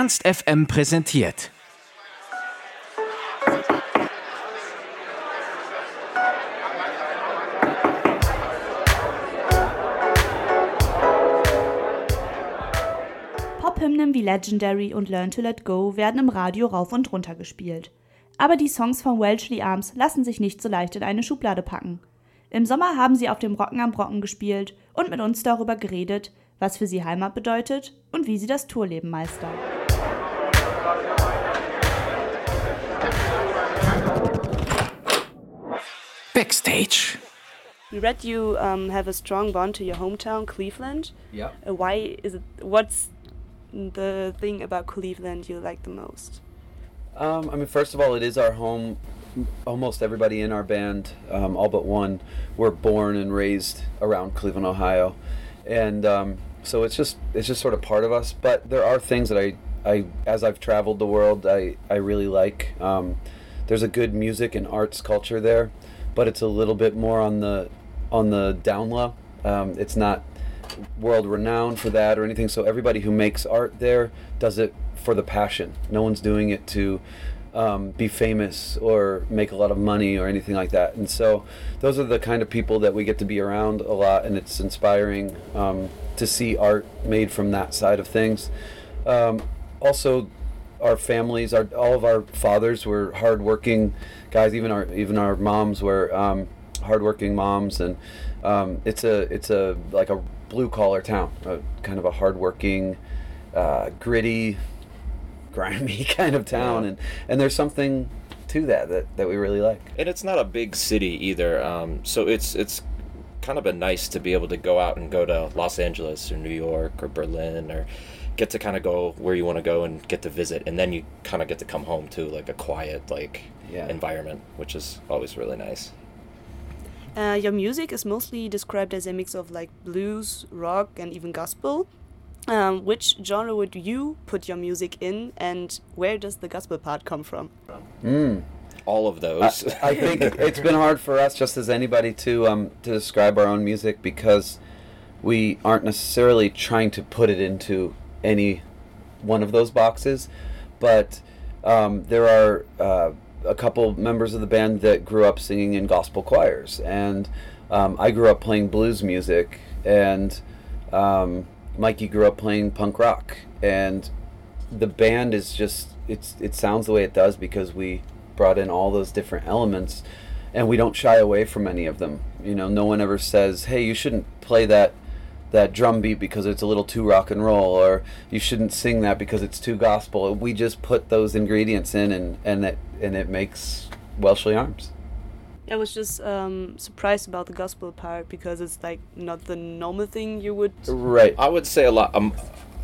Ernst FM präsentiert. Pop-Hymnen wie Legendary und Learn to Let Go werden im Radio rauf und runter gespielt. Aber die Songs von Welshly Arms lassen sich nicht so leicht in eine Schublade packen. Im Sommer haben sie auf dem Rocken am Brocken gespielt und mit uns darüber geredet, was für sie Heimat bedeutet und wie sie das Tourleben meistern. Backstage. We read you um, have a strong bond to your hometown, Cleveland. Yeah. Uh, why is it? What's the thing about Cleveland you like the most? Um, I mean, first of all, it is our home. Almost everybody in our band, um, all but one, were born and raised around Cleveland, Ohio, and um, so it's just it's just sort of part of us. But there are things that I, I as I've traveled the world, I I really like. Um, there's a good music and arts culture there, but it's a little bit more on the on the down low. Um, it's not world renowned for that or anything. So everybody who makes art there does it for the passion. No one's doing it to um, be famous or make a lot of money or anything like that. And so those are the kind of people that we get to be around a lot, and it's inspiring um, to see art made from that side of things. Um, also, our families, our all of our fathers were hardworking guys. Even our even our moms were um, hardworking moms, and um, it's a it's a like a blue collar town, a, kind of a hardworking, uh, gritty, grimy kind of town, and and there's something to that that, that we really like. and it's not a big city either. Um, so it's it's kind of been nice to be able to go out and go to Los Angeles or New York or Berlin or get to kind of go where you want to go and get to visit, and then you kind of get to come home to like a quiet like Yeah. environment, which is always really nice. Uh, your music is mostly described as a mix of like blues, rock, and even gospel. Um, which genre would you put your music in, and where does the gospel part come from? Mm. All of I, those. I think it's been hard for us, just as anybody, to um, to describe our own music because we aren't necessarily trying to put it into any one of those boxes. But um, there are uh, a couple members of the band that grew up singing in gospel choirs, and um, I grew up playing blues music, and um, Mikey grew up playing punk rock, and the band is just it's it sounds the way it does because we brought in all those different elements and we don't shy away from any of them you know no one ever says hey you shouldn't play that that drum beat because it's a little too rock and roll or you shouldn't sing that because it's too gospel we just put those ingredients in and and it and it makes welshly arms I was just um, surprised about the gospel part because it's like not the normal thing you would. right I would say a lot. Um,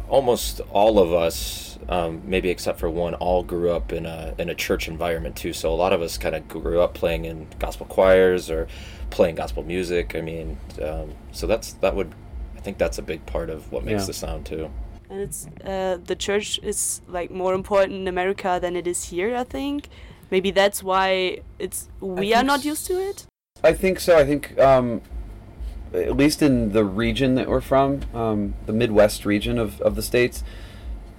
almost all of us, um, maybe except for one, all grew up in a in a church environment too. So a lot of us kind of grew up playing in gospel choirs or playing gospel music. I mean, um, so that's that would. I think that's a big part of what makes Yeah. the sound too. And it's uh, the church is like more important in America than it is here. I think maybe that's why it's we are not used to it. I think so. I think, um, at least in the region that we're from, um, the Midwest region of, of the states,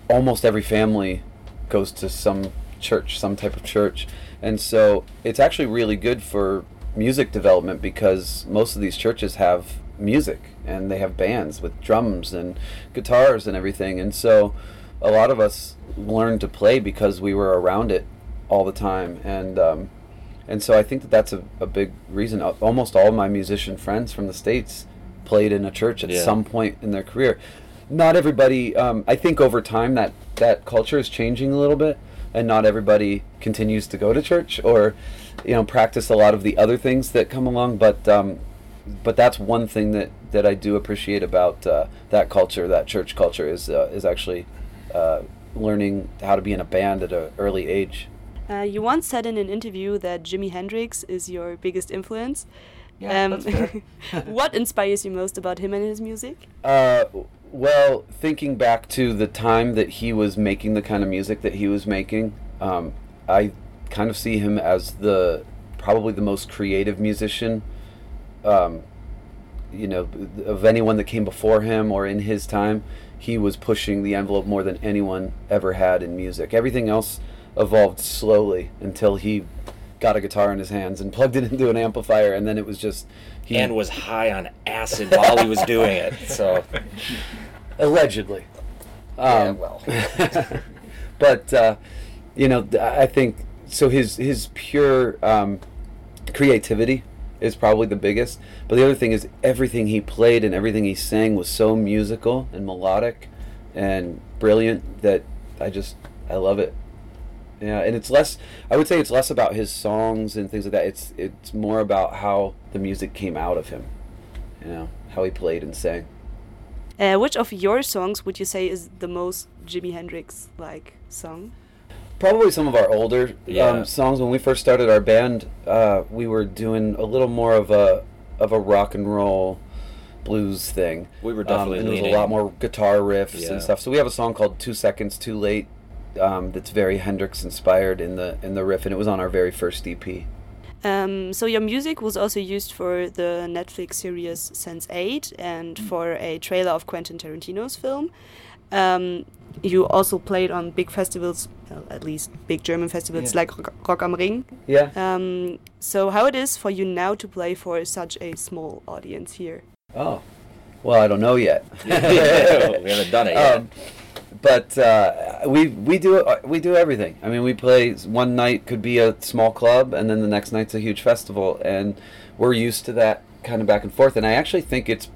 almost every family goes to some church, some type of church. And so it's actually really good for music development because most of these churches have music and they have bands with drums and guitars and everything. And so a lot of us learned to play because we were around it all the time. And, um, and so I think that that's a, a big reason. Almost all of my musician friends from the states played in a church at Yeah. some point in their career. Not everybody. Um, I think over time that that culture is changing a little bit, and not everybody continues to go to church or, you know, practice a lot of the other things that come along. But um, but that's one thing that, that I do appreciate about uh, that culture, that church culture, is uh, is actually uh, learning how to be in a band at an early age. Uh, you once said in an interview that Jimi Hendrix is your biggest influence. Yeah, Um, what inspires you most about him and his music? Uh, well, thinking back to the time that he was making the kind of music that he was making, um, I kind of see him as the probably the most creative musician um, you know of anyone that came before him or in his time. He was pushing the envelope more than anyone ever had in music. Everything else evolved slowly until he got a guitar in his hands and plugged it into an amplifier, and then it was just he and was high on acid while he was doing it. So allegedly. yeah, Um, well, but uh, you know, I think so. His his pure um, creativity is probably the biggest. But the other thing is everything he played and everything he sang was so musical and melodic and brilliant that I just I love it. Yeah, and it's less. I would say it's less about his songs and things like that. It's it's more about how the music came out of him. You know how he played and sang. Uh, which of your songs would you say is the most Jimi Hendrix like song? Probably some of our older Yeah. um, songs. When we first started our band, uh, we were doing a little more of a of a rock and roll blues thing. We were Um, definitely and there was a lot more guitar riffs Yeah. and stuff. So we have a song called Two Seconds Too Late um, that's very Hendrix inspired in the in the riff, and it was on our very first EP. Um, so your music was also used for the Netflix series Sense Eight and for a trailer of Quentin Tarantino's film. Um, you also played on big festivals, well, at least big German festivals Yeah. like Rock, Rock am Ring. Yeah. Um, so how it is for you now to play for such a small audience here? Oh, well, I don't know yet. we haven't done it yet. Um, but uh, we we do we do everything. I mean, we play one night could be a small club, and then the next night's a huge festival, and we're used to that kind of back and forth. And I actually think it's,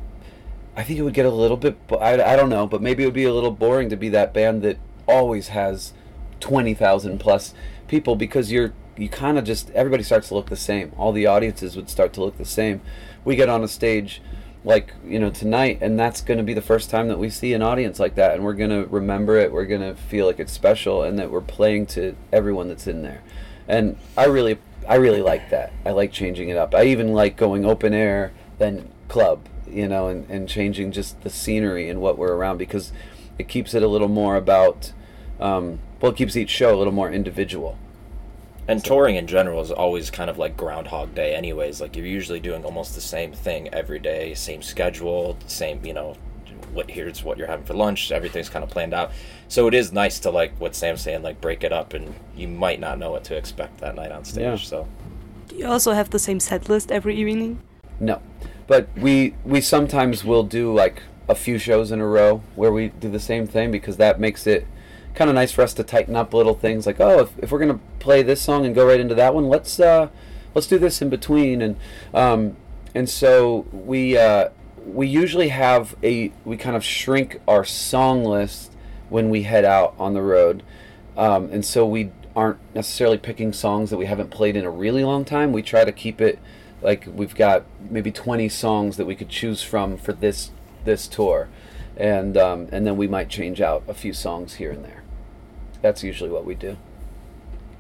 I think it would get a little bit. I, I don't know, but maybe it would be a little boring to be that band that always has twenty thousand plus people because you're you kind of just everybody starts to look the same. All the audiences would start to look the same. We get on a stage like you know tonight and that's going to be the first time that we see an audience like that and we're going to remember it we're going to feel like it's special and that we're playing to everyone that's in there and i really i really like that i like changing it up i even like going open air then club you know and, and changing just the scenery and what we're around because it keeps it a little more about um, well it keeps each show a little more individual And touring in general is always kind of like Groundhog Day, anyways. Like you're usually doing almost the same thing every day, same schedule, same, you know, what here's what you're having for lunch. Everything's kind of planned out. So it is nice to like what Sam's saying, like break it up, and you might not know what to expect that night on stage. Yeah. So Do you also have the same set list every evening? No, but we we sometimes will do like a few shows in a row where we do the same thing because that makes it kind of nice for us to tighten up little things like oh if, if we're gonna play this song and go right into that one let's uh let's do this in between. And um and so we uh we usually have a we kind of shrink our song list when we head out on the road. Um, and so we aren't necessarily picking songs that we haven't played in a really long time. We try to keep it like we've got maybe 20 songs that we could choose from for this this tour. And um, and then we might change out a few songs here and there. That's usually what we do.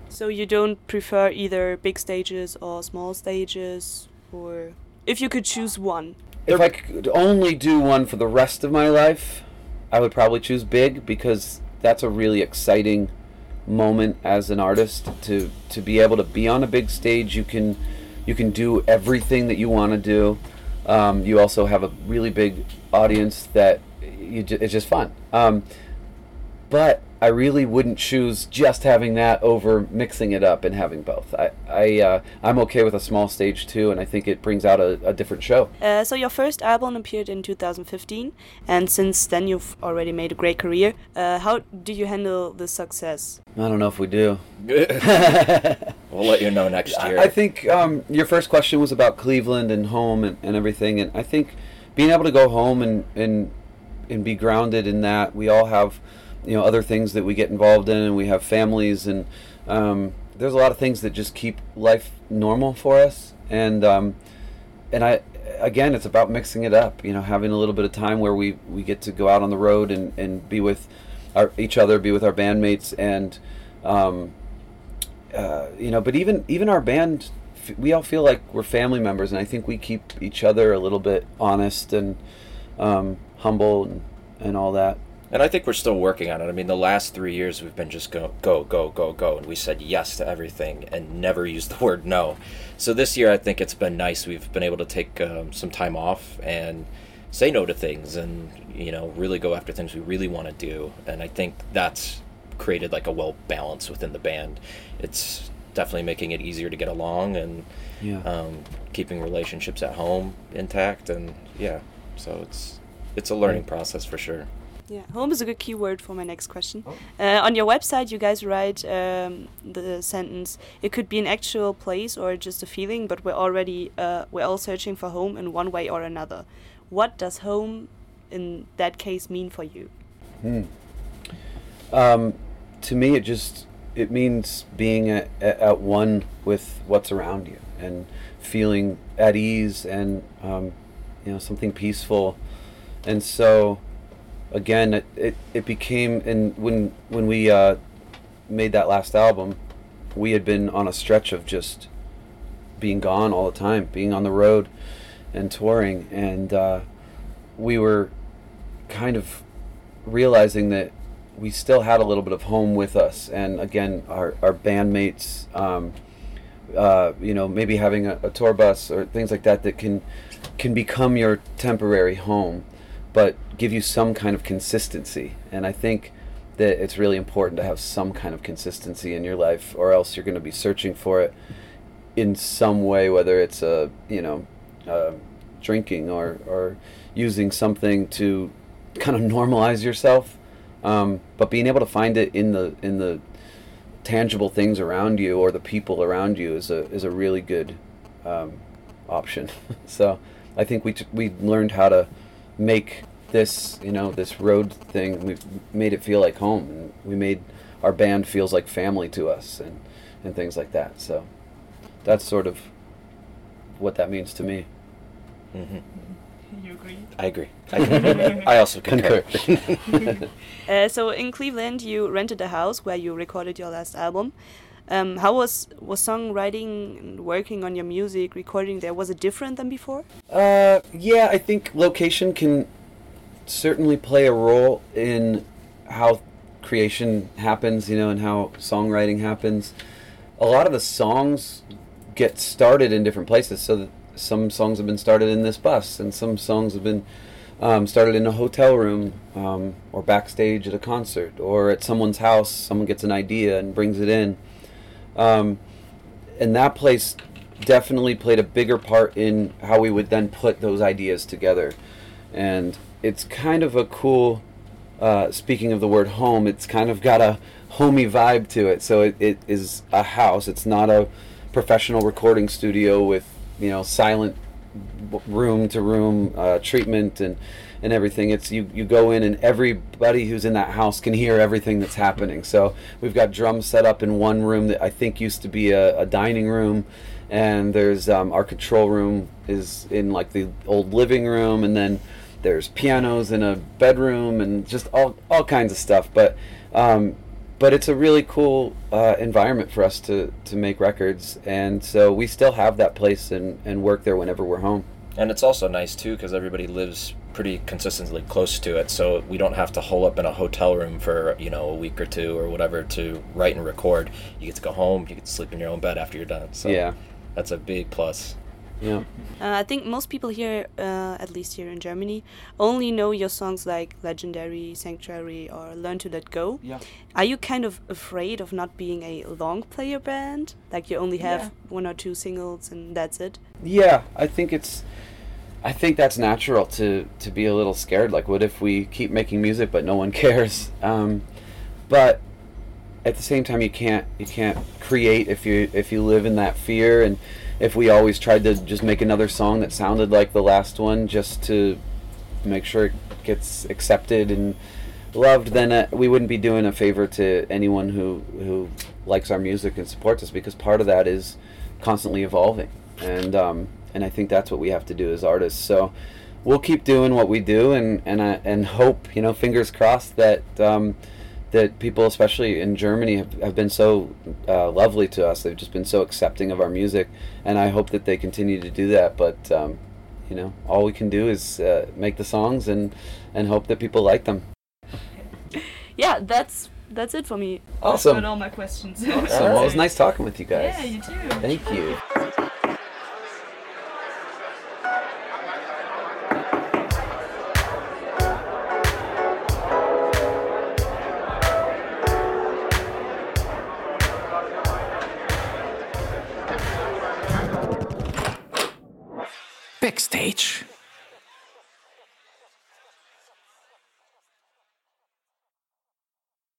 So you don't prefer either big stages or small stages, or if you could choose one? if i could only do one for the rest of my life i would probably choose big because that's a really exciting moment as an artist to to be able to be on a big stage. You can you can do everything that you want to do um, you also have a really big audience that you ju- it's just fun um, but I really wouldn't choose just having that over mixing it up and having both. I, I uh, I'm okay with a small stage too, and I think it brings out a, a different show. Uh, so your first album appeared in 2015, and since then you've already made a great career. Uh, how do you handle the success? I don't know if we do. we'll let you know next year. I think um, your first question was about Cleveland and home and, and everything, and I think being able to go home and, and and be grounded in that. We all have, you know, other things that we get involved in, and we have families, and um, there's a lot of things that just keep life normal for us. And um, and I again, it's about mixing it up. You know, having a little bit of time where we we get to go out on the road and and be with our each other, be with our bandmates, and um, uh, you know, but even even our band, we all feel like we're family members, and I think we keep each other a little bit honest and um, humble and, and all that. And I think we're still working on it. I mean, the last three years we've been just go, go, go, go, go, and we said yes to everything and never used the word no. So this year I think it's been nice. We've been able to take um, some time off and say no to things and, you know, really go after things we really want to do. And I think that's created like a well balance within the band. It's definitely making it easier to get along and Yeah. um, keeping relationships at home intact. And yeah, so it's it's a learning process for sure. Yeah, home is a good keyword for my next question. Uh, on your website, you guys write um, the sentence: "It could be an actual place or just a feeling, but we're already uh, we're all searching for home in one way or another." What does home, in that case, mean for you? Um, to me, it just it means being at, at one with what's around you and feeling at ease and um, you know something peaceful. And so, again, it, it, it became and when when we uh, made that last album, we had been on a stretch of just being gone all the time, being on the road and touring, and uh, we were kind of realizing that we still had a little bit of home with us, and again, our our bandmates, um, uh, you know, maybe having a, a tour bus or things like that that can can become your temporary home, but give you some kind of consistency. And I think that it's really important to have some kind of consistency in your life, or else you're going to be searching for it in some way, whether it's a you know uh, drinking or or using something to kind of normalize yourself. Um, but being able to find it in the in the tangible things around you or the people around you is a is a really good um, option. so I think we t- we learned how to make this you know this road thing. We made it feel like home, and we made our band feels like family to us, and and things like that. So that's sort of what that means to me. hmm You agree? I agree. I, I also concur. Concur. Uh, so in Cleveland, you rented a house where you recorded your last album. Um, how was was songwriting and working on your music, recording there? Was it different than before? Uh, yeah, I think location can certainly play a role in how creation happens, you know, and how songwriting happens. A lot of the songs get started in different places. So that some songs have been started in this bus, and some songs have been um, started in a hotel room, um, or backstage at a concert, or at someone's house. Someone gets an idea and brings it in. Um, and that place definitely played a bigger part in how we would then put those ideas together. And it's kind of a cool, uh, speaking of the word home, it's kind of got a homey vibe to it. So it, it is a house, it's not a professional recording studio with, you know, silent room to room uh, treatment and and everything. It's you you go in and everybody who's in that house can hear everything that's happening. So we've got drums set up in one room that i think used to be a, a dining room. And there's um, our control room is in like the old living room. And then there's pianos in a bedroom and just all all kinds of stuff. But um, but it's a really cool uh, environment for us to, to make records and so we still have that place and, and work there whenever we're home And it's also nice too because everybody lives pretty consistently close to it, so we don't have to hole up in a hotel room for you know a week or two or whatever to write and record. You get to go home, you get to sleep in your own bed after you're done. So yeah that's a big plus. Yeah Uh, I think most people here, uh, at least here in Germany, only know your songs like Legendary, Sanctuary, or Learn to Let Go. Yeah. Are you kind of afraid of not being a long player band? Like you only have Yeah. one or two singles and that's it? yeah i think it's i think that's natural to to be a little scared like what if we keep making music but no one cares um, but at the same time you can't you can't create if you if you live in that fear and if we always tried to just make another song that sounded like the last one just to make sure it gets accepted and loved then uh, we wouldn't be doing a favor to anyone who who likes our music and supports us because part of that is constantly evolving. And um, and I think that's what we have to do as artists. So we'll keep doing what we do and and I, and hope you know fingers crossed that um, that people especially in Germany have, have been so uh, lovely to us they've just been so accepting of our music and I hope that they continue to do that but um, you know all we can do is uh, make the songs and and hope that people like them yeah, that's that's it for me. Awesome. Got all my questions. Awesome. Well, it was nice talking with you guys. yeah, you too. Thank you.